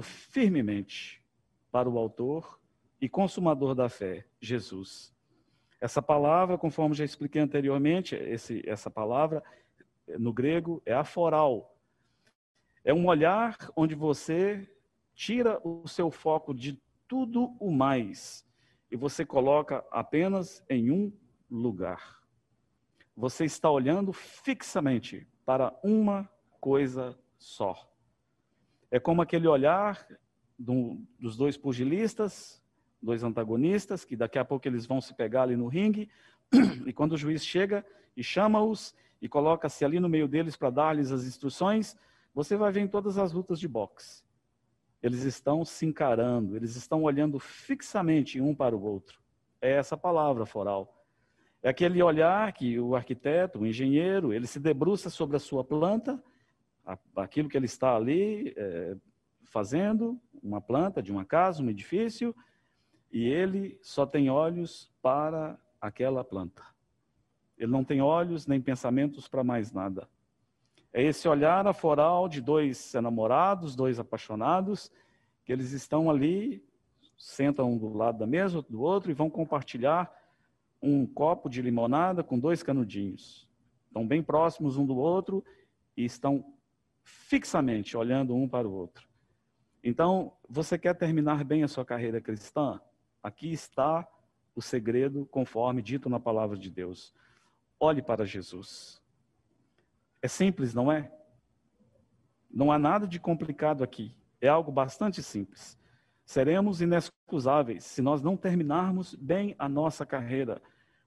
firmemente para o autor e consumador da fé, Jesus. Essa palavra, conforme já expliquei anteriormente, esse, essa palavra no grego é aforal. É um olhar onde você tira o seu foco de tudo o mais e você coloca apenas em um lugar. Você está olhando fixamente para uma coisa só. É como aquele olhar do, dos dois pugilistas, dois antagonistas, que daqui a pouco eles vão se pegar ali no ringue, e quando o juiz chega e chama-os e coloca-se ali no meio deles para dar-lhes as instruções, você vai ver em todas as lutas de boxe. Eles estão se encarando, eles estão olhando fixamente um para o outro. É essa palavra foral. É aquele olhar que o arquiteto, o engenheiro, ele se debruça sobre a sua planta, aquilo que ele está ali é, fazendo, uma planta de uma casa, um edifício, e ele só tem olhos para aquela planta. Ele não tem olhos nem pensamentos para mais nada. É esse olhar aforal de dois enamorados, dois apaixonados, que eles estão ali, sentam um do lado da mesa, outro do outro, e vão compartilhar um copo de limonada com dois canudinhos. Estão bem próximos um do outro e estão fixamente olhando um para o outro. Então, você quer terminar bem a sua carreira cristã? Aqui está o segredo, conforme dito na palavra de Deus. Olhe para Jesus. É simples, não é? Não há nada de complicado aqui. É algo bastante simples. Seremos inexcusáveis se nós não terminarmos bem a nossa carreira,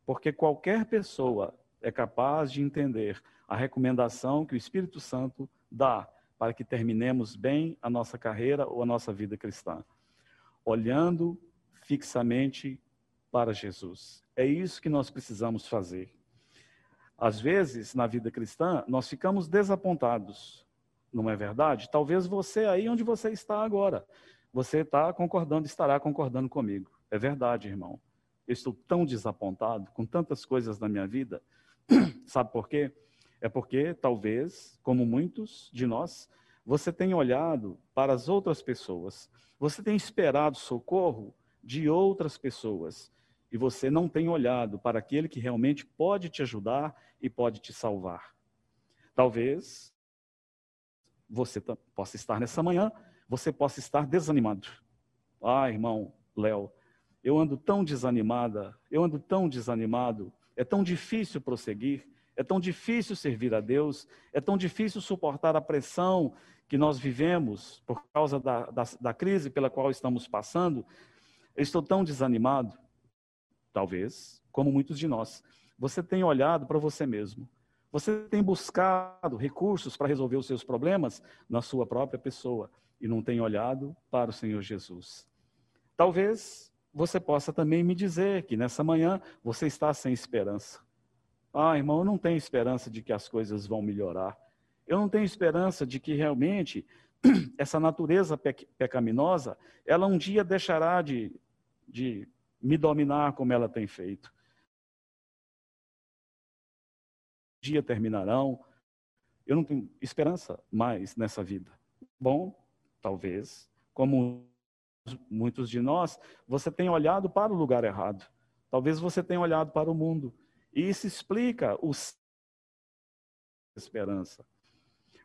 porque qualquer pessoa é capaz de entender a recomendação que o Espírito Santo dá para que terminemos bem a nossa carreira ou a nossa vida cristã. Olhando fixamente para Jesus. É isso que nós precisamos fazer. Às vezes, na vida cristã, nós ficamos desapontados, não é verdade? Talvez você aí onde você está agora, você está concordando, estará concordando comigo. É verdade, irmão. Eu estou tão desapontado com tantas coisas na minha vida. Sabe por quê? É porque, talvez, como muitos de nós, você tem olhado para as outras pessoas. Você tem esperado socorro de outras pessoas e você não tem olhado para aquele que realmente pode te ajudar e pode te salvar. Talvez você possa estar nessa manhã, você possa estar desanimado. Ah, irmão Léo, eu ando tão desanimada, eu ando tão desanimado, é tão difícil prosseguir, é tão difícil servir a Deus, é tão difícil suportar a pressão que nós vivemos por causa da, da, da crise pela qual estamos passando. Eu estou tão desanimado talvez, como muitos de nós, você tem olhado para você mesmo. Você tem buscado recursos para resolver os seus problemas na sua própria pessoa e não tem olhado para o Senhor Jesus. Talvez você possa também me dizer que nessa manhã você está sem esperança. Ah, irmão, eu não tenho esperança de que as coisas vão melhorar. Eu não tenho esperança de que realmente essa natureza pecaminosa, ela um dia deixará de, de me dominar como ela tem feito. Um dia terminarão. Eu não tenho esperança mais nessa vida. Bom, talvez, como muitos de nós, você tenha olhado para o lugar errado. Talvez você tenha olhado para o mundo. E isso explica o esperança.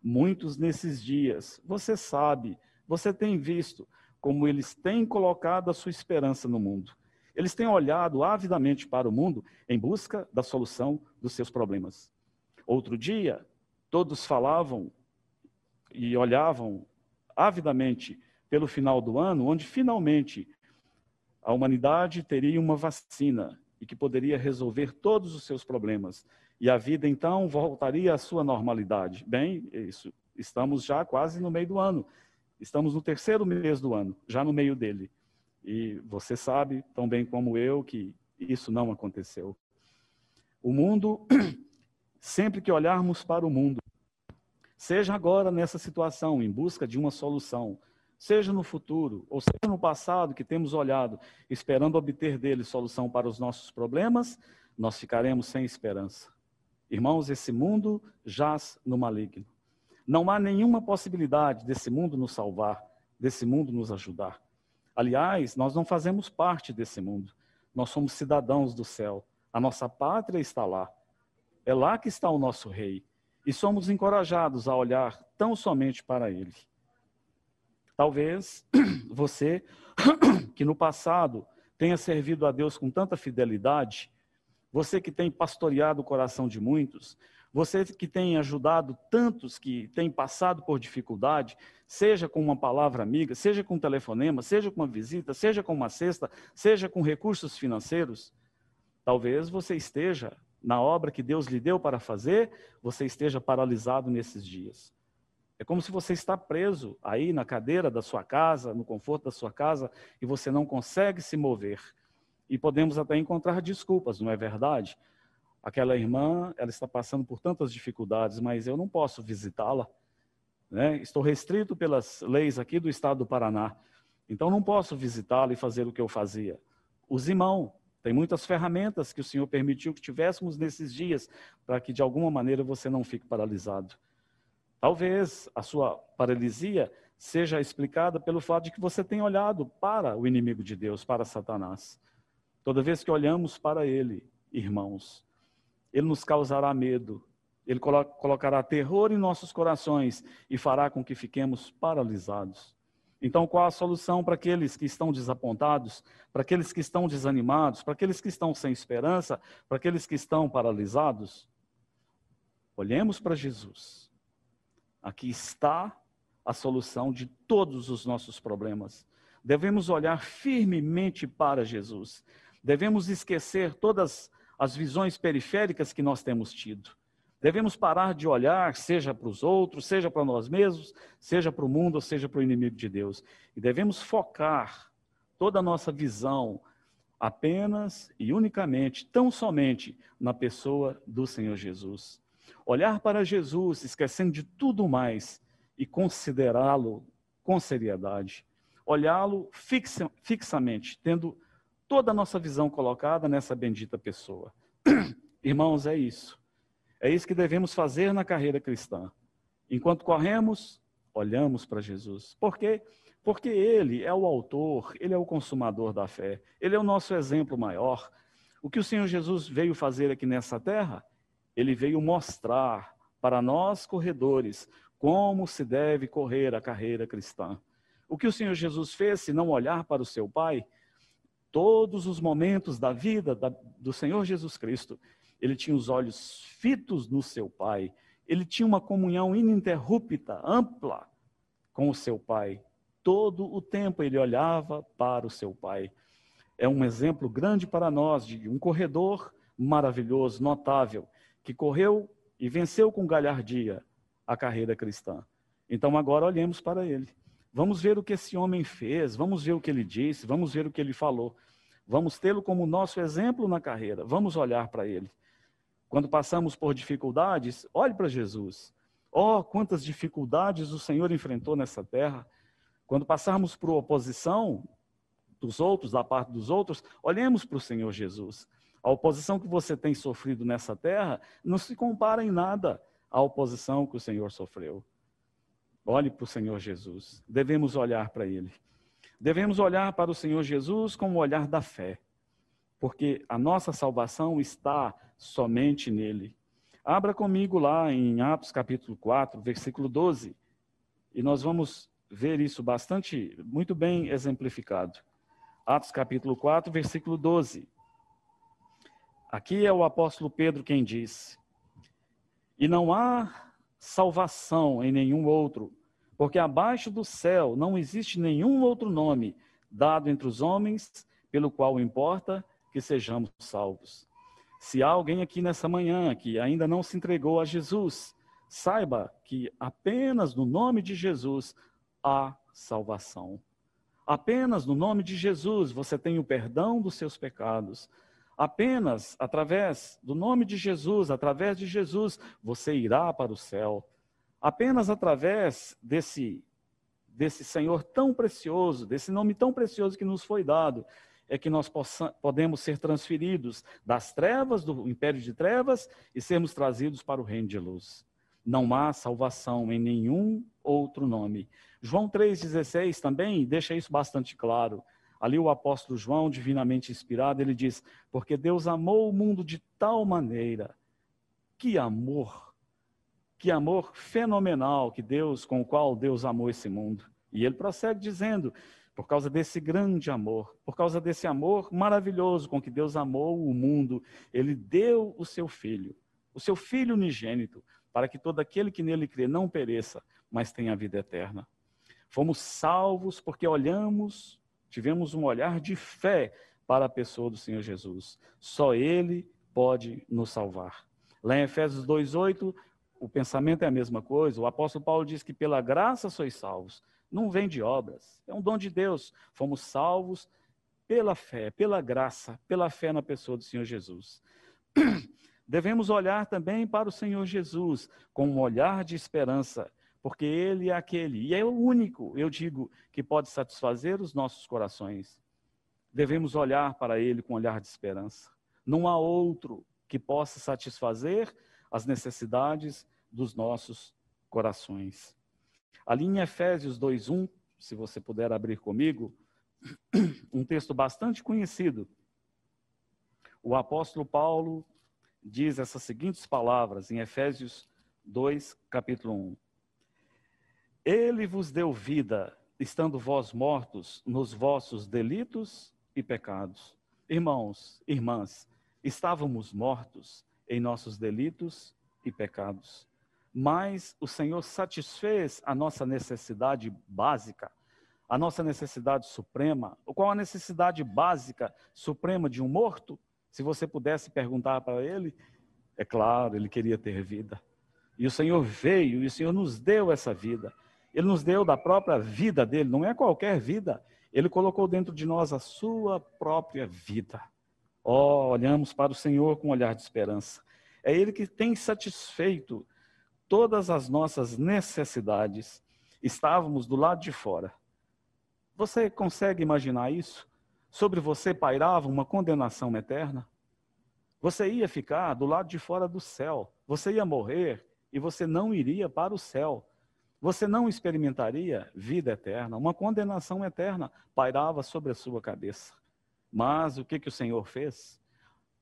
Muitos nesses dias, você sabe, você tem visto como eles têm colocado a sua esperança no mundo. Eles têm olhado avidamente para o mundo em busca da solução dos seus problemas. Outro dia, todos falavam e olhavam avidamente pelo final do ano, onde finalmente a humanidade teria uma vacina e que poderia resolver todos os seus problemas. E a vida então voltaria à sua normalidade. Bem, isso, estamos já quase no meio do ano. Estamos no terceiro mês do ano, já no meio dele. E você sabe tão bem como eu que isso não aconteceu. O mundo, sempre que olharmos para o mundo, seja agora nessa situação, em busca de uma solução, seja no futuro, ou seja no passado, que temos olhado, esperando obter dele solução para os nossos problemas, nós ficaremos sem esperança. Irmãos, esse mundo jaz no maligno. Não há nenhuma possibilidade desse mundo nos salvar. desse mundo nos ajudar. Aliás, nós não fazemos parte desse mundo. Nós somos cidadãos do céu. A nossa pátria está lá. É lá que está o nosso rei. E somos encorajados a olhar tão somente para ele. Talvez você, que no passado tenha servido a Deus com tanta fidelidade, você que tem pastoreado o coração de muitos, você que tem ajudado tantos que têm passado por dificuldade, seja com uma palavra amiga, seja com um telefonema, seja com uma visita, seja com uma cesta, seja com recursos financeiros, talvez você esteja na obra que Deus lhe deu para fazer, você esteja paralisado nesses dias. É como se você está preso aí na cadeira da sua casa, no conforto da sua casa, e você não consegue se mover. E podemos até encontrar desculpas, não é verdade? Aquela irmã, ela está passando por tantas dificuldades, mas eu não posso visitá-la. Né? Estou restrito pelas leis aqui do estado do Paraná. Então não posso visitá-la e fazer o que eu fazia. Os irmãos, tem muitas ferramentas que o Senhor permitiu que tivéssemos nesses dias para que de alguma maneira você não fique paralisado. Talvez a sua paralisia seja explicada pelo fato de que você tem olhado para o inimigo de Deus, para Satanás. Toda vez que olhamos para ele, irmãos, ele nos causará medo, ele colocará terror em nossos corações e fará com que fiquemos paralisados. Então, qual a solução para aqueles que estão desapontados, para aqueles que estão desanimados, para aqueles que estão sem esperança, para aqueles que estão paralisados? Olhemos para Jesus. Aqui está a solução de todos os nossos problemas. Devemos olhar firmemente para Jesus. Devemos esquecer todas as visões periféricas que nós temos tido. Devemos parar de olhar, seja para os outros, seja para nós mesmos, seja para o mundo, seja para o inimigo de Deus. E devemos focar toda a nossa visão apenas e unicamente, tão somente, na pessoa do Senhor Jesus. Olhar para Jesus, esquecendo de tudo mais e considerá-lo com seriedade. Olhá-lo fixa, fixamente, tendo toda a nossa visão colocada nessa bendita pessoa. Irmãos, é isso. É isso que devemos fazer na carreira cristã. Enquanto corremos, olhamos para Jesus. Por quê? Porque Ele é o autor, Ele é o consumador da fé, Ele é o nosso exemplo maior. O que o Senhor Jesus veio fazer aqui nessa terra? Ele veio mostrar para nós, corredores, como se deve correr a carreira cristã. O que o Senhor Jesus fez, se não olhar para o seu Pai, todos os momentos da vida da, do Senhor Jesus Cristo, ele tinha os olhos fitos no seu Pai, ele tinha uma comunhão ininterrupta, ampla com o seu Pai. Todo o tempo ele olhava para o seu Pai. É um exemplo grande para nós de um corredor maravilhoso, notável, que correu e venceu com galhardia a carreira cristã. Então agora olhemos para ele. Vamos ver o que esse homem fez, vamos ver o que ele disse, vamos ver o que ele falou. Vamos tê-lo como nosso exemplo na carreira, vamos olhar para ele. Quando passamos por dificuldades, olhe para Jesus. Oh, quantas dificuldades o Senhor enfrentou nessa terra. Quando passarmos por oposição dos outros, da parte dos outros, olhemos para o Senhor Jesus. A oposição que você tem sofrido nessa terra não se compara em nada à oposição que o Senhor sofreu. Olhe para o Senhor Jesus. Devemos olhar para Ele. Devemos olhar para o Senhor Jesus com o olhar da fé, porque a nossa salvação está somente nele. Abra comigo lá em Atos capítulo 4, versículo 12, e nós vamos ver isso bastante, muito bem exemplificado. Atos capítulo 4, versículo 12. Aqui é o apóstolo Pedro quem diz: E não há salvação em nenhum outro, porque abaixo do céu não existe nenhum outro nome dado entre os homens pelo qual importa que sejamos salvos. Se há alguém aqui nessa manhã que ainda não se entregou a Jesus, saiba que apenas no nome de Jesus há salvação. Apenas no nome de Jesus você tem o perdão dos seus pecados. Apenas através do nome de Jesus, através de Jesus, você irá para o céu. Apenas através desse, desse Senhor tão precioso, desse nome tão precioso que nos foi dado, é que nós possa, podemos ser transferidos das trevas, do império de trevas, e sermos trazidos para o reino de luz. Não há salvação em nenhum outro nome. João 3,16 também deixa isso bastante claro. Ali o apóstolo João, divinamente inspirado, ele diz: Porque Deus amou o mundo de tal maneira. Que amor! Que amor fenomenal que Deus, com o qual Deus amou esse mundo. E ele prossegue dizendo: por causa desse grande amor, por causa desse amor maravilhoso com que Deus amou o mundo, ele deu o seu filho, o seu filho unigênito, para que todo aquele que nele crê não pereça, mas tenha a vida eterna. Fomos salvos porque olhamos, tivemos um olhar de fé para a pessoa do Senhor Jesus. Só ele pode nos salvar. Lá em Efésios 2:8, o pensamento é a mesma coisa. O apóstolo Paulo diz que pela graça sois salvos não vem de obras, é um dom de Deus. Fomos salvos pela fé, pela graça, pela fé na pessoa do Senhor Jesus. Devemos olhar também para o Senhor Jesus com um olhar de esperança, porque Ele é aquele, e é o único, eu digo, que pode satisfazer os nossos corações. Devemos olhar para Ele com um olhar de esperança. Não há outro que possa satisfazer as necessidades dos nossos corações. Ali em Efésios 2:1, se você puder abrir comigo, um texto bastante conhecido. O apóstolo Paulo diz essas seguintes palavras em Efésios 2, capítulo 1. Ele vos deu vida, estando vós mortos nos vossos delitos e pecados. Irmãos, irmãs, estávamos mortos em nossos delitos e pecados mas o Senhor satisfez a nossa necessidade básica, a nossa necessidade suprema. Qual a necessidade básica, suprema de um morto? Se você pudesse perguntar para ele, é claro, ele queria ter vida. E o Senhor veio e o Senhor nos deu essa vida. Ele nos deu da própria vida dele, não é qualquer vida. Ele colocou dentro de nós a sua própria vida. Oh, olhamos para o Senhor com um olhar de esperança. É Ele que tem satisfeito todas as nossas necessidades, estávamos do lado de fora. Você consegue imaginar isso? Sobre você pairava uma condenação eterna? Você ia ficar do lado de fora do céu. Você ia morrer e você não iria para o céu. Você não experimentaria vida eterna. Uma condenação eterna pairava sobre a sua cabeça. Mas o que, que o Senhor fez?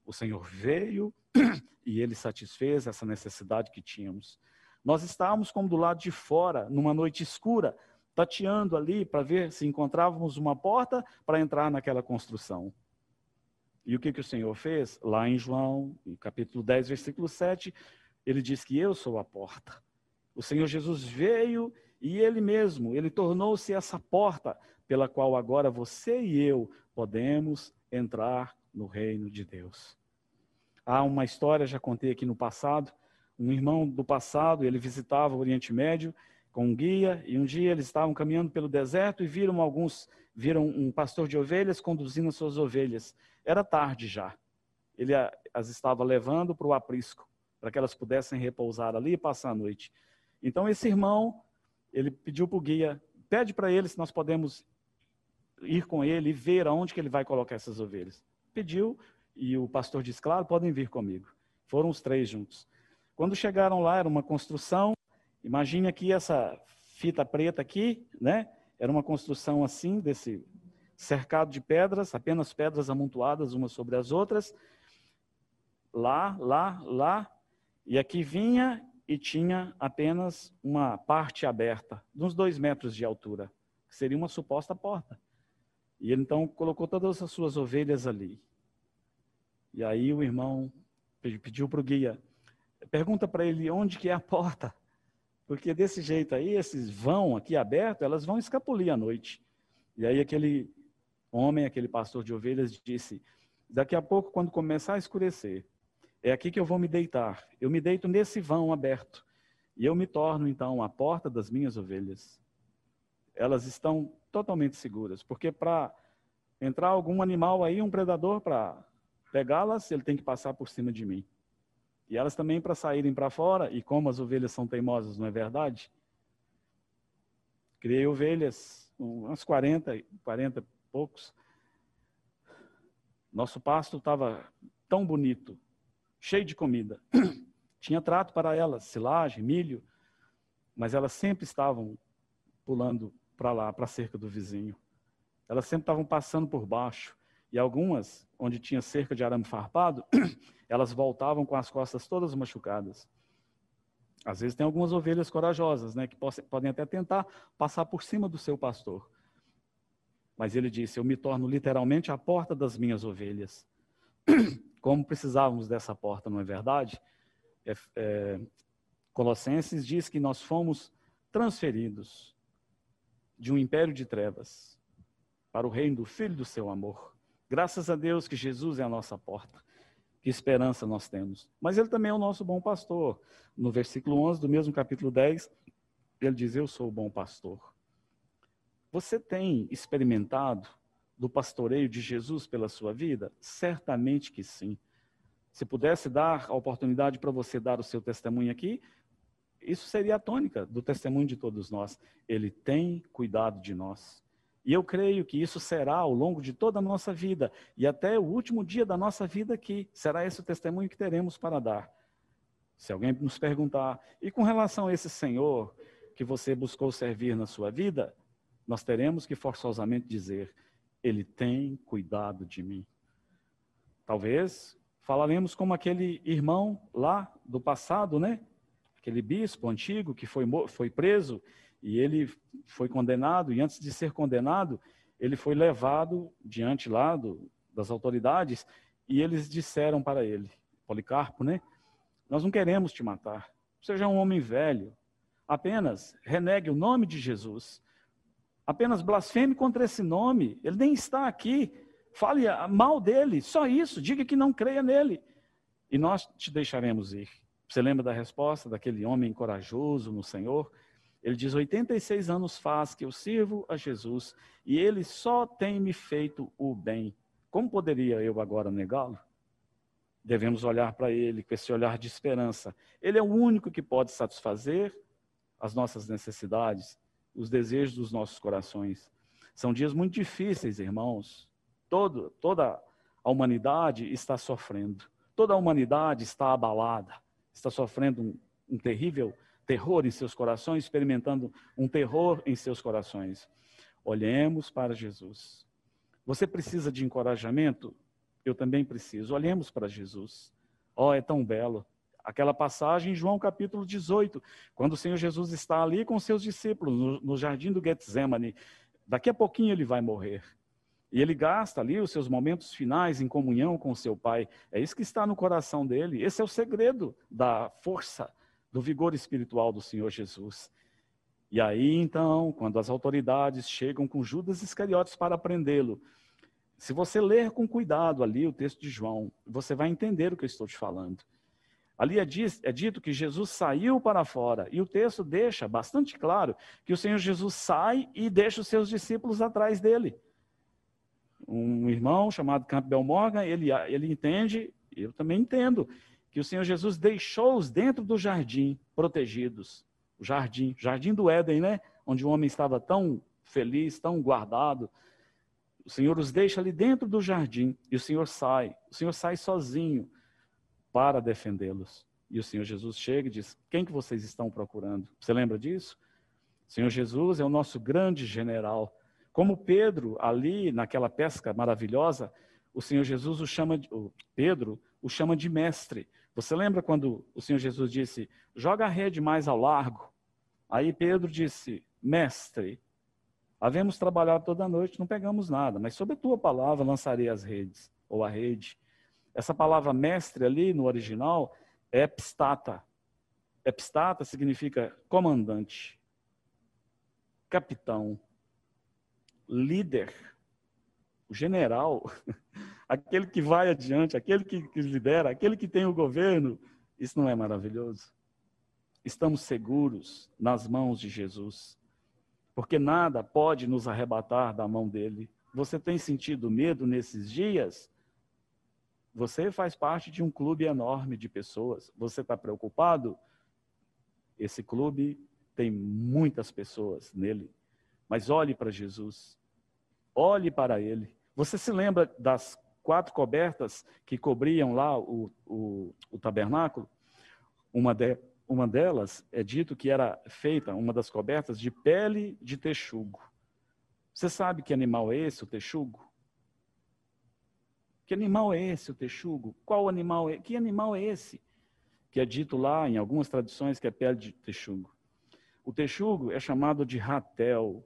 O Senhor veio e ele satisfez essa necessidade que tínhamos. Nós estávamos como do lado de fora, numa noite escura, tateando ali para ver se encontrávamos uma porta para entrar naquela construção. E o que, que o Senhor fez? Lá em João, capítulo 10, versículo 7, ele diz que eu sou a porta. O Senhor Jesus veio e ele mesmo, ele tornou-se essa porta pela qual agora você e eu podemos entrar no reino de Deus. Há uma história, já contei aqui no passado, um irmão do passado, ele visitava o Oriente Médio com um guia, e um dia eles estavam caminhando pelo deserto e viram alguns, viram um pastor de ovelhas conduzindo as suas ovelhas. Era tarde já. Ele as estava levando para o aprisco, para que elas pudessem repousar ali e passar a noite. Então esse irmão, ele pediu para o guia, pede para ele se nós podemos ir com ele e ver aonde que ele vai colocar essas ovelhas. Pediu e o pastor disse, claro, podem vir comigo. Foram os três juntos. Quando chegaram lá, era uma construção. Imagine aqui essa fita preta aqui, né? Era uma construção assim, desse cercado de pedras, apenas pedras amontoadas umas sobre as outras. Lá, lá, lá. E aqui vinha e tinha apenas uma parte aberta, de uns dois metros de altura, que seria uma suposta porta. E ele então colocou todas as suas ovelhas ali. E aí o irmão pediu para o guia: pergunta para ele onde que é a porta. Porque desse jeito aí, esses vão aqui abertos, elas vão escapulir à noite. E aí aquele homem, aquele pastor de ovelhas, disse: daqui a pouco, quando começar a escurecer, é aqui que eu vou me deitar. Eu me deito nesse vão aberto. E eu me torno, então, a porta das minhas ovelhas. Elas estão totalmente seguras. Porque para entrar algum animal aí, um predador, para pegá-las, ele tem que passar por cima de mim. E elas também para saírem para fora, e como as ovelhas são teimosas, não é verdade? Criei ovelhas, umas 40, 40 e poucos. Nosso pasto estava tão bonito, cheio de comida. tinha trato para elas, silagem, milho, mas elas sempre estavam pulando para lá, para a cerca do vizinho. Elas sempre estavam passando por baixo. E algumas, onde tinha cerca de arame farpado, elas voltavam com as costas todas machucadas. Às vezes tem algumas ovelhas corajosas, né, que podem até tentar passar por cima do seu pastor. Mas ele disse: Eu me torno literalmente a porta das minhas ovelhas. Como precisávamos dessa porta, não é verdade? É, é, Colossenses diz que nós fomos transferidos de um império de trevas para o reino do Filho do seu amor. Graças a Deus que Jesus é a nossa porta. Que esperança nós temos. Mas ele também é o nosso bom pastor. No versículo 11 do mesmo capítulo 10, ele diz: Eu sou o bom pastor. Você tem experimentado do pastoreio de Jesus pela sua vida? Certamente que sim. Se pudesse dar a oportunidade para você dar o seu testemunho aqui, isso seria a tônica do testemunho de todos nós. Ele tem cuidado de nós. E eu creio que isso será ao longo de toda a nossa vida e até o último dia da nossa vida aqui. Será esse o testemunho que teremos para dar. Se alguém nos perguntar, e com relação a esse Senhor que você buscou servir na sua vida, nós teremos que forçosamente dizer: Ele tem cuidado de mim. Talvez falaremos como aquele irmão lá do passado, né? Aquele bispo antigo que foi, foi preso e ele foi condenado, e antes de ser condenado, ele foi levado diante lá do, das autoridades, e eles disseram para ele, Policarpo, né? Nós não queremos te matar. Seja um homem velho. Apenas renegue o nome de Jesus. Apenas blasfeme contra esse nome. Ele nem está aqui. Fale mal dele. Só isso. Diga que não creia nele. E nós te deixaremos ir. Você lembra da resposta daquele homem corajoso no Senhor? Ele diz: 86 anos faz que eu sirvo a Jesus e ele só tem me feito o bem. Como poderia eu agora negá-lo? Devemos olhar para ele com esse olhar de esperança. Ele é o único que pode satisfazer as nossas necessidades, os desejos dos nossos corações. São dias muito difíceis, irmãos. Todo, toda a humanidade está sofrendo. Toda a humanidade está abalada, está sofrendo um, um terrível terror em seus corações, experimentando um terror em seus corações. Olhemos para Jesus. Você precisa de encorajamento? Eu também preciso. Olhemos para Jesus. Oh, é tão belo. Aquela passagem em João capítulo 18, quando o Senhor Jesus está ali com seus discípulos no, no jardim do Getsemane. Daqui a pouquinho ele vai morrer. E ele gasta ali os seus momentos finais em comunhão com seu Pai. É isso que está no coração dele. Esse é o segredo da força do vigor espiritual do Senhor Jesus. E aí, então, quando as autoridades chegam com Judas Iscariotes para prendê-lo, se você ler com cuidado ali o texto de João, você vai entender o que eu estou te falando. Ali é, é dito que Jesus saiu para fora, e o texto deixa bastante claro que o Senhor Jesus sai e deixa os seus discípulos atrás dele. Um irmão chamado Campbell Morgan, ele, ele entende, eu também entendo, que o Senhor Jesus deixou-os dentro do jardim, protegidos. O jardim, jardim do Éden, né? Onde o homem estava tão feliz, tão guardado. O Senhor os deixa ali dentro do jardim e o Senhor sai. O Senhor sai sozinho para defendê-los. E o Senhor Jesus chega e diz: Quem que vocês estão procurando? Você lembra disso? O Senhor Jesus é o nosso grande general. Como Pedro, ali naquela pesca maravilhosa, o Senhor Jesus o chama, de, o Pedro o chama de mestre. Você lembra quando o Senhor Jesus disse: joga a rede mais ao largo? Aí Pedro disse: Mestre, havemos trabalhado toda a noite, não pegamos nada, mas sob a tua palavra lançarei as redes, ou a rede. Essa palavra mestre ali no original é epstata. Epstata significa comandante, capitão, líder, o general. aquele que vai adiante, aquele que, que lidera, aquele que tem o governo. Isso não é maravilhoso? Estamos seguros nas mãos de Jesus, porque nada pode nos arrebatar da mão dele. Você tem sentido medo nesses dias? Você faz parte de um clube enorme de pessoas. Você está preocupado? Esse clube tem muitas pessoas nele. Mas olhe para Jesus. Olhe para ele. Você se lembra das quatro cobertas que cobriam lá o, o, o tabernáculo. Uma, de, uma delas é dito que era feita, uma das cobertas, de pele de texugo. Você sabe que animal é esse, o texugo? Que animal é esse, o texugo? Qual animal é? Que animal é esse? Que é dito lá em algumas tradições que é pele de texugo. O texugo é chamado de ratel.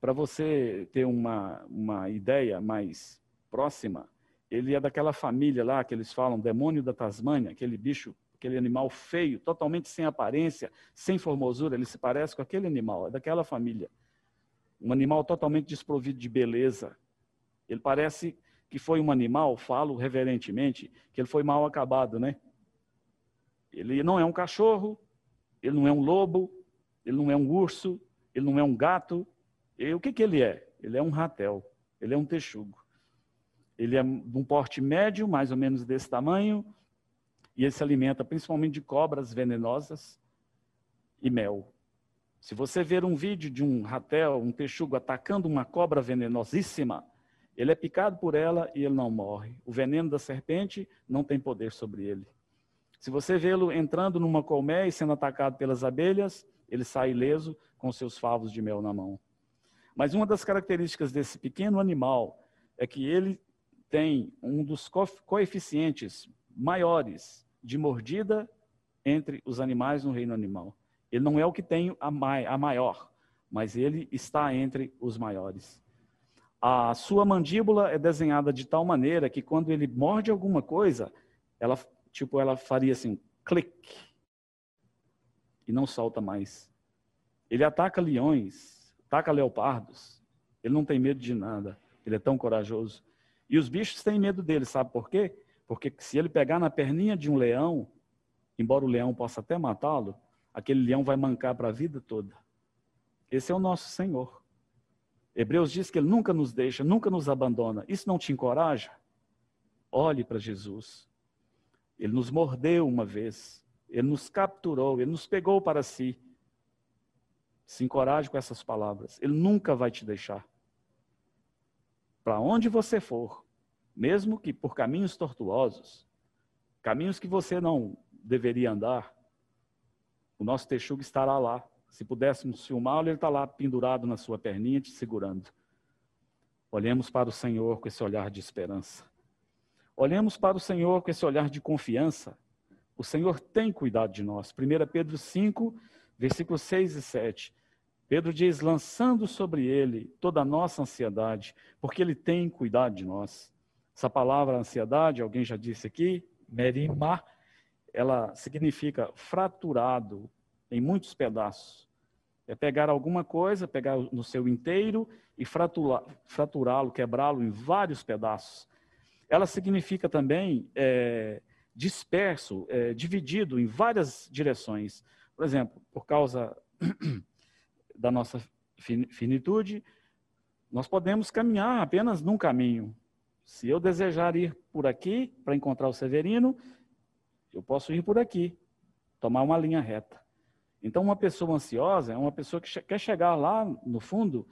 Para você ter uma, uma ideia mais próxima, ele é daquela família lá que eles falam, demônio da Tasmânia, aquele bicho, aquele animal feio, totalmente sem aparência, sem formosura, ele se parece com aquele animal, é daquela família. Um animal totalmente desprovido de beleza. Ele parece que foi um animal, falo reverentemente, que ele foi mal acabado, né? Ele não é um cachorro, ele não é um lobo, ele não é um urso, ele não é um gato. E o que, que ele é? Ele é um ratel, ele é um texugo. Ele é de um porte médio, mais ou menos desse tamanho, e ele se alimenta principalmente de cobras venenosas e mel. Se você ver um vídeo de um ratel, um texugo atacando uma cobra venenosíssima, ele é picado por ela e ele não morre. O veneno da serpente não tem poder sobre ele. Se você vê-lo entrando numa colmeia e sendo atacado pelas abelhas, ele sai ileso com seus favos de mel na mão. Mas uma das características desse pequeno animal é que ele tem um dos coeficientes maiores de mordida entre os animais no reino animal. Ele não é o que tem a, maior, mas ele está entre os maiores. A sua mandíbula é desenhada de tal maneira que quando ele morde alguma coisa, ela tipo ela faria assim, clique e não solta mais. Ele ataca leões, ataca leopardos. Ele não tem medo de nada. Ele é tão corajoso. E os bichos têm medo dele, sabe por quê? Porque se ele pegar na perninha de um leão, embora o leão possa até matá-lo, aquele leão vai mancar para a vida toda. Esse é o nosso Senhor. Hebreus diz que ele nunca nos deixa, nunca nos abandona. Isso não te encoraja? Olhe para Jesus. Ele nos mordeu uma vez, ele nos capturou, ele nos pegou para si. Se encoraje com essas palavras. Ele nunca vai te deixar. Para onde você for, mesmo que por caminhos tortuosos, caminhos que você não deveria andar, o nosso texugo estará lá. Se pudéssemos filmá-lo, ele está lá pendurado na sua perninha, te segurando. Olhemos para o Senhor com esse olhar de esperança. Olhemos para o Senhor com esse olhar de confiança. O Senhor tem cuidado de nós. 1 Pedro 5, versículos 6 e 7. Pedro diz: lançando sobre ele toda a nossa ansiedade, porque ele tem cuidado de nós. Essa palavra ansiedade, alguém já disse aqui, merimá, ela significa fraturado em muitos pedaços. É pegar alguma coisa, pegar no seu inteiro e fraturá-lo, quebrá-lo em vários pedaços. Ela significa também é, disperso, é, dividido em várias direções. Por exemplo, por causa da nossa finitude, nós podemos caminhar apenas num caminho. Se eu desejar ir por aqui para encontrar o Severino, eu posso ir por aqui, tomar uma linha reta. Então, uma pessoa ansiosa é uma pessoa que quer chegar lá no fundo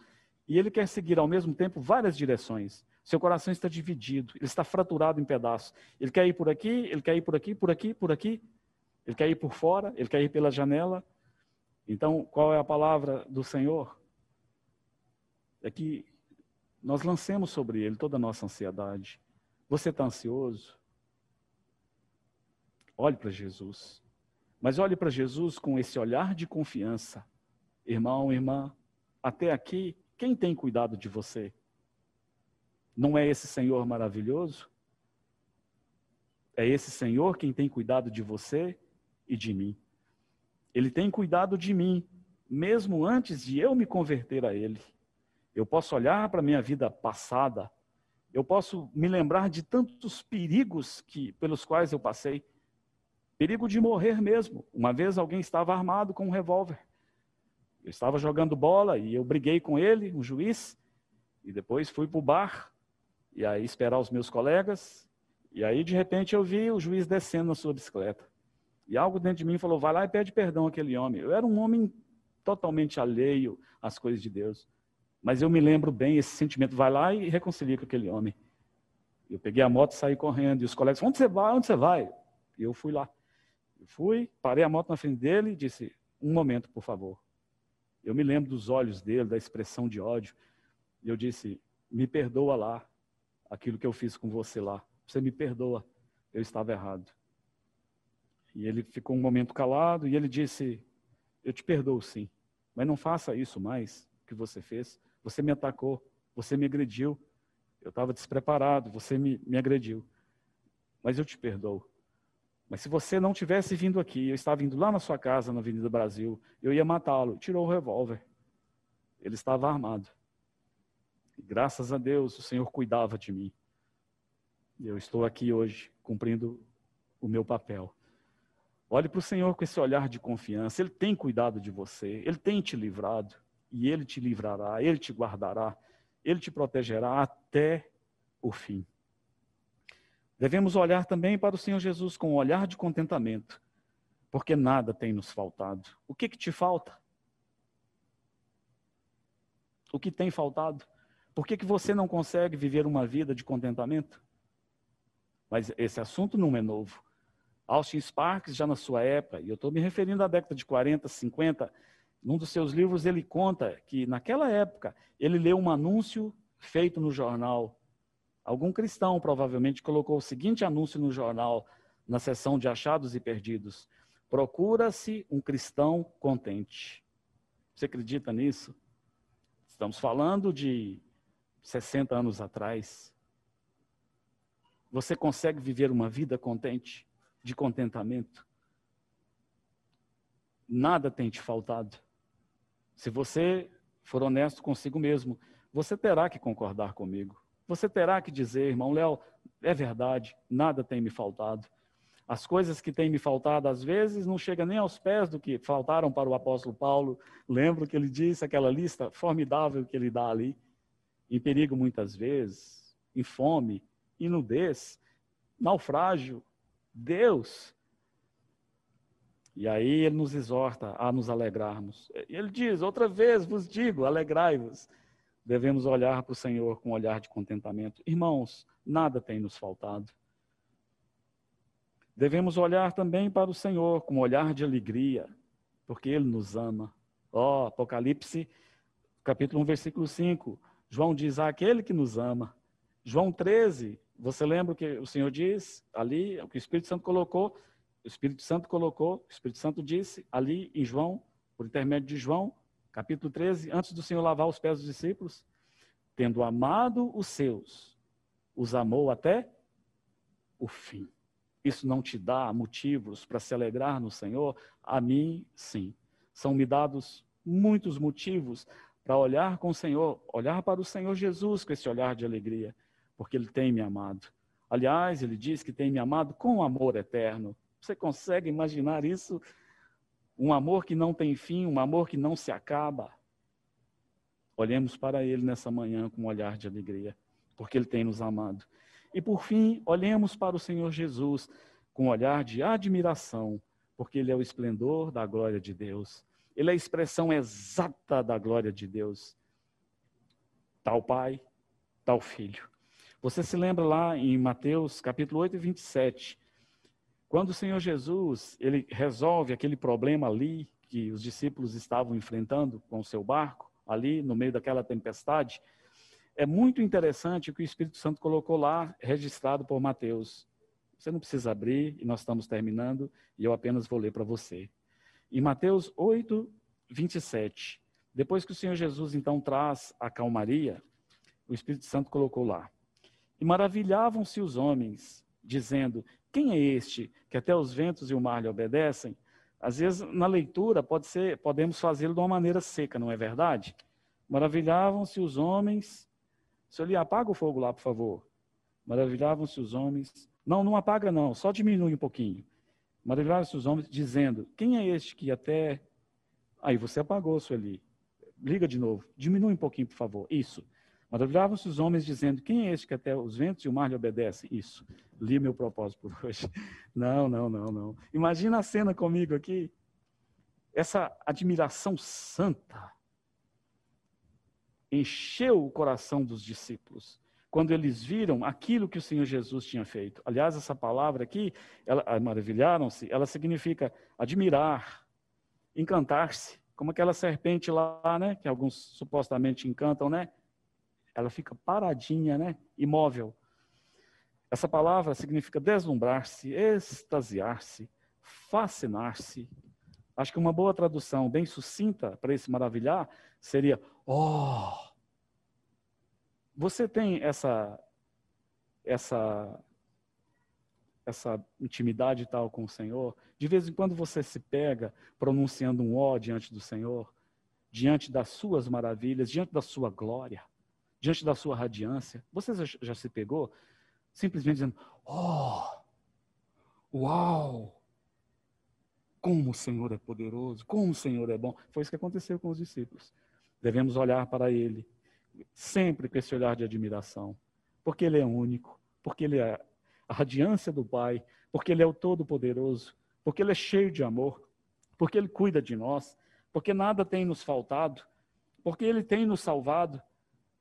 e ele quer seguir ao mesmo tempo várias direções. Seu coração está dividido, ele está fraturado em pedaços. Ele quer ir por aqui, ele quer ir por aqui, por aqui, por aqui. Ele quer ir por fora, ele quer ir pela janela. Então, qual é a palavra do Senhor? É que nós lancemos sobre ele toda a nossa ansiedade. Você está ansioso? Olhe para Jesus. Mas olhe para Jesus com esse olhar de confiança. Irmão, irmã, até aqui, quem tem cuidado de você? Não é esse Senhor maravilhoso? É esse Senhor quem tem cuidado de você e de mim. Ele tem cuidado de mim, mesmo antes de eu me converter a Ele. Eu posso olhar para a minha vida passada, eu posso me lembrar de tantos perigos que, pelos quais eu passei. Perigo de morrer mesmo. Uma vez alguém estava armado com um revólver. Eu estava jogando bola e eu briguei com ele, um juiz, e depois fui para o bar, e aí esperar os meus colegas, e aí de repente eu vi o juiz descendo na sua bicicleta. E algo dentro de mim falou: vai lá e pede perdão àquele homem. Eu era um homem totalmente alheio às coisas de Deus. Mas eu me lembro bem esse sentimento: vai lá e reconcilia com aquele homem. Eu peguei a moto e saí correndo. E os colegas: onde você vai? Onde você vai? E eu fui lá. Fui, parei a moto na frente dele e disse: Um momento, por favor. Eu me lembro dos olhos dele, da expressão de ódio. E eu disse: Me perdoa lá, aquilo que eu fiz com você lá. Você me perdoa, eu estava errado. E ele ficou um momento calado e ele disse: Eu te perdoo sim, mas não faça isso mais que você fez. Você me atacou, você me agrediu. Eu estava despreparado, você me, me agrediu. Mas eu te perdoo. Mas se você não tivesse vindo aqui, eu estava indo lá na sua casa, na Avenida Brasil, eu ia matá-lo. Tirou o revólver. Ele estava armado. E graças a Deus, o Senhor cuidava de mim. E eu estou aqui hoje, cumprindo o meu papel. Olhe para o Senhor com esse olhar de confiança. Ele tem cuidado de você, ele tem te livrado, e ele te livrará, ele te guardará, ele te protegerá até o fim. Devemos olhar também para o Senhor Jesus com um olhar de contentamento, porque nada tem nos faltado. O que, que te falta? O que tem faltado? Por que, que você não consegue viver uma vida de contentamento? Mas esse assunto não é novo. Austin Sparks, já na sua época, e eu estou me referindo à década de 40, 50, num dos seus livros ele conta que naquela época ele leu um anúncio feito no jornal Algum cristão provavelmente colocou o seguinte anúncio no jornal, na seção de achados e perdidos: Procura-se um cristão contente. Você acredita nisso? Estamos falando de 60 anos atrás. Você consegue viver uma vida contente, de contentamento? Nada tem te faltado. Se você for honesto consigo mesmo, você terá que concordar comigo. Você terá que dizer, irmão Léo, é verdade, nada tem me faltado. As coisas que têm me faltado, às vezes, não chegam nem aos pés do que faltaram para o apóstolo Paulo. Lembro que ele disse aquela lista formidável que ele dá ali. Em perigo muitas vezes, em fome, em nudez, naufrágio, Deus. E aí ele nos exorta a nos alegrarmos. Ele diz: outra vez vos digo, alegrai-vos devemos olhar para o Senhor com um olhar de contentamento. Irmãos, nada tem nos faltado. Devemos olhar também para o Senhor com um olhar de alegria, porque Ele nos ama. Ó, oh, Apocalipse, capítulo 1, versículo 5. João diz: aquele que nos ama. João 13, você lembra o que o Senhor diz ali, o que o Espírito Santo colocou? O Espírito Santo colocou, o Espírito Santo disse ali em João, por intermédio de João, capítulo 13, antes do Senhor lavar os pés dos discípulos, tendo amado os seus, os amou até o fim. Isso não te dá motivos para se alegrar no Senhor? A mim, sim. São-me dados muitos motivos para olhar com o Senhor, olhar para o Senhor Jesus com esse olhar de alegria, porque Ele tem me amado. Aliás, Ele diz que tem me amado com amor eterno. Você consegue imaginar isso? Um amor que não tem fim, um amor que não se acaba. Olhemos para Ele nessa manhã com um olhar de alegria, porque Ele tem nos amado. E por fim, olhemos para o Senhor Jesus com um olhar de admiração, porque Ele é o esplendor da glória de Deus. Ele é a expressão exata da glória de Deus. Tal Pai, tal Filho. Você se lembra lá em Mateus capítulo 8 e 27, quando o Senhor Jesus, ele resolve aquele problema ali que os discípulos estavam enfrentando com o seu barco, ali no meio daquela tempestade, é muito interessante o que o Espírito Santo colocou lá, registrado por Mateus. Você não precisa abrir, e nós estamos terminando, e eu apenas vou ler para você. Em Mateus 8, 27, depois que o Senhor Jesus então traz a calmaria, o Espírito Santo colocou lá. E maravilhavam-se os homens, dizendo: quem é este que até os ventos e o mar lhe obedecem? Às vezes, na leitura, pode ser, podemos fazê-lo de uma maneira seca, não é verdade? Maravilhavam-se os homens. Senhor, lhe apaga o fogo lá, por favor. Maravilhavam-se os homens. Não, não apaga, não, só diminui um pouquinho. Maravilhavam-se os homens, dizendo: Quem é este que até. Aí você apagou, Sueli. Liga de novo. Diminui um pouquinho, por favor. Isso. Maravilhavam-se os homens dizendo: Quem é este que até os ventos e o mar lhe obedecem? Isso. Li meu propósito por hoje. Não, não, não, não. Imagina a cena comigo aqui. Essa admiração santa encheu o coração dos discípulos. quando eles viram aquilo que o Senhor Jesus tinha feito. Aliás, essa palavra aqui, ela, maravilharam-se, ela significa admirar, encantar-se, como aquela serpente lá, né, que alguns supostamente encantam, né? Ela fica paradinha, né, imóvel. Essa palavra significa deslumbrar-se, extasiar-se, fascinar-se. Acho que uma boa tradução bem sucinta para esse maravilhar seria: "Oh, você tem essa essa essa intimidade tal com o Senhor? De vez em quando você se pega pronunciando um ó diante do Senhor, diante das suas maravilhas, diante da sua glória, diante da sua radiância. Você já, se pegou simplesmente dizendo: "Oh! Uau! Como o Senhor é poderoso, como o Senhor é bom". Foi isso que aconteceu com os discípulos. Devemos olhar para ele sempre com esse olhar de admiração, porque Ele é único, porque Ele é a radiância do Pai, porque Ele é o Todo-Poderoso, porque Ele é cheio de amor, porque Ele cuida de nós, porque nada tem nos faltado, porque Ele tem nos salvado,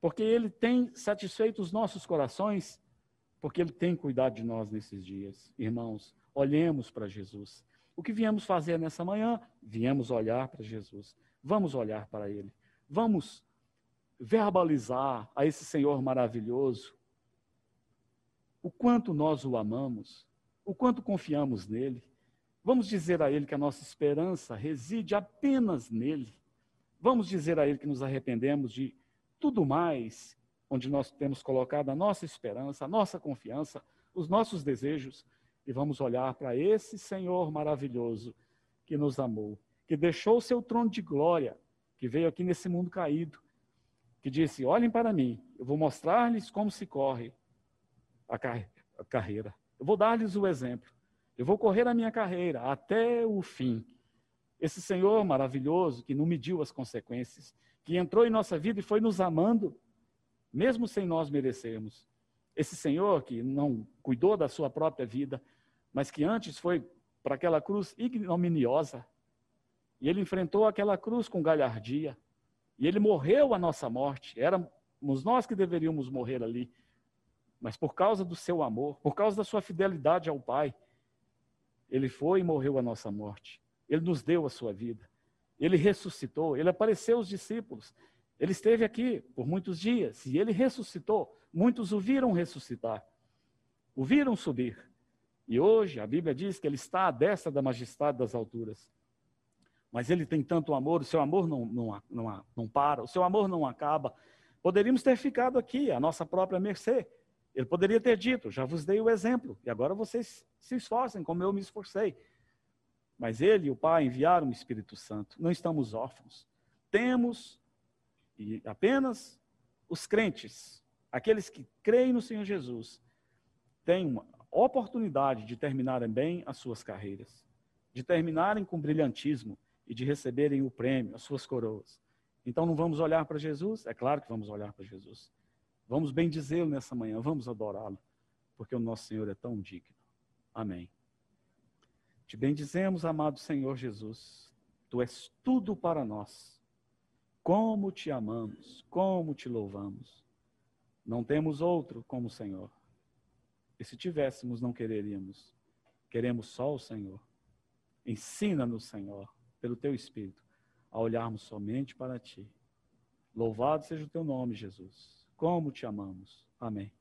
porque Ele tem satisfeito os nossos corações, porque Ele tem cuidado de nós nesses dias. Irmãos, olhemos para Jesus. O que viemos fazer nessa manhã? Viemos olhar para Jesus. Vamos olhar para Ele. Vamos verbalizar a esse Senhor maravilhoso o quanto nós o amamos, o quanto confiamos nele. Vamos dizer a ele que a nossa esperança reside apenas nele. Vamos dizer a ele que nos arrependemos de tudo mais onde nós temos colocado a nossa esperança, a nossa confiança, os nossos desejos e vamos olhar para esse Senhor maravilhoso que nos amou, que deixou o seu trono de glória, que veio aqui nesse mundo caído que disse: Olhem para mim, eu vou mostrar-lhes como se corre a, car a carreira. Eu vou dar-lhes o exemplo. Eu vou correr a minha carreira até o fim. Esse Senhor maravilhoso que não mediu as consequências, que entrou em nossa vida e foi nos amando, mesmo sem nós merecermos. Esse Senhor que não cuidou da sua própria vida, mas que antes foi para aquela cruz ignominiosa. E ele enfrentou aquela cruz com galhardia. E ele morreu a nossa morte. Éramos nós que deveríamos morrer ali. Mas por causa do seu amor, por causa da sua fidelidade ao Pai, ele foi e morreu a nossa morte. Ele nos deu a sua vida. Ele ressuscitou, ele apareceu aos discípulos. Ele esteve aqui por muitos dias e ele ressuscitou. Muitos o viram ressuscitar, o viram subir. E hoje a Bíblia diz que ele está à destra da majestade das alturas mas ele tem tanto amor, o seu amor não, não, não, não para, o seu amor não acaba. Poderíamos ter ficado aqui, à nossa própria mercê. Ele poderia ter dito: já vos dei o exemplo, e agora vocês se esforcem, como eu me esforcei. Mas ele e o Pai enviaram o Espírito Santo. Não estamos órfãos. Temos, e apenas os crentes, aqueles que creem no Senhor Jesus, têm uma oportunidade de terminarem bem as suas carreiras, de terminarem com brilhantismo, e de receberem o prêmio, as suas coroas. Então não vamos olhar para Jesus? É claro que vamos olhar para Jesus. Vamos bem dizê-lo nessa manhã, vamos adorá-lo, porque o nosso Senhor é tão digno. Amém. Te bendizemos, amado Senhor Jesus. Tu és tudo para nós. Como te amamos, como te louvamos. Não temos outro como o Senhor. E se tivéssemos, não quereríamos. Queremos só o Senhor. Ensina-nos, Senhor pelo teu Espírito, a olharmos somente para ti. Louvado seja o teu nome, Jesus. Como te amamos. Amém.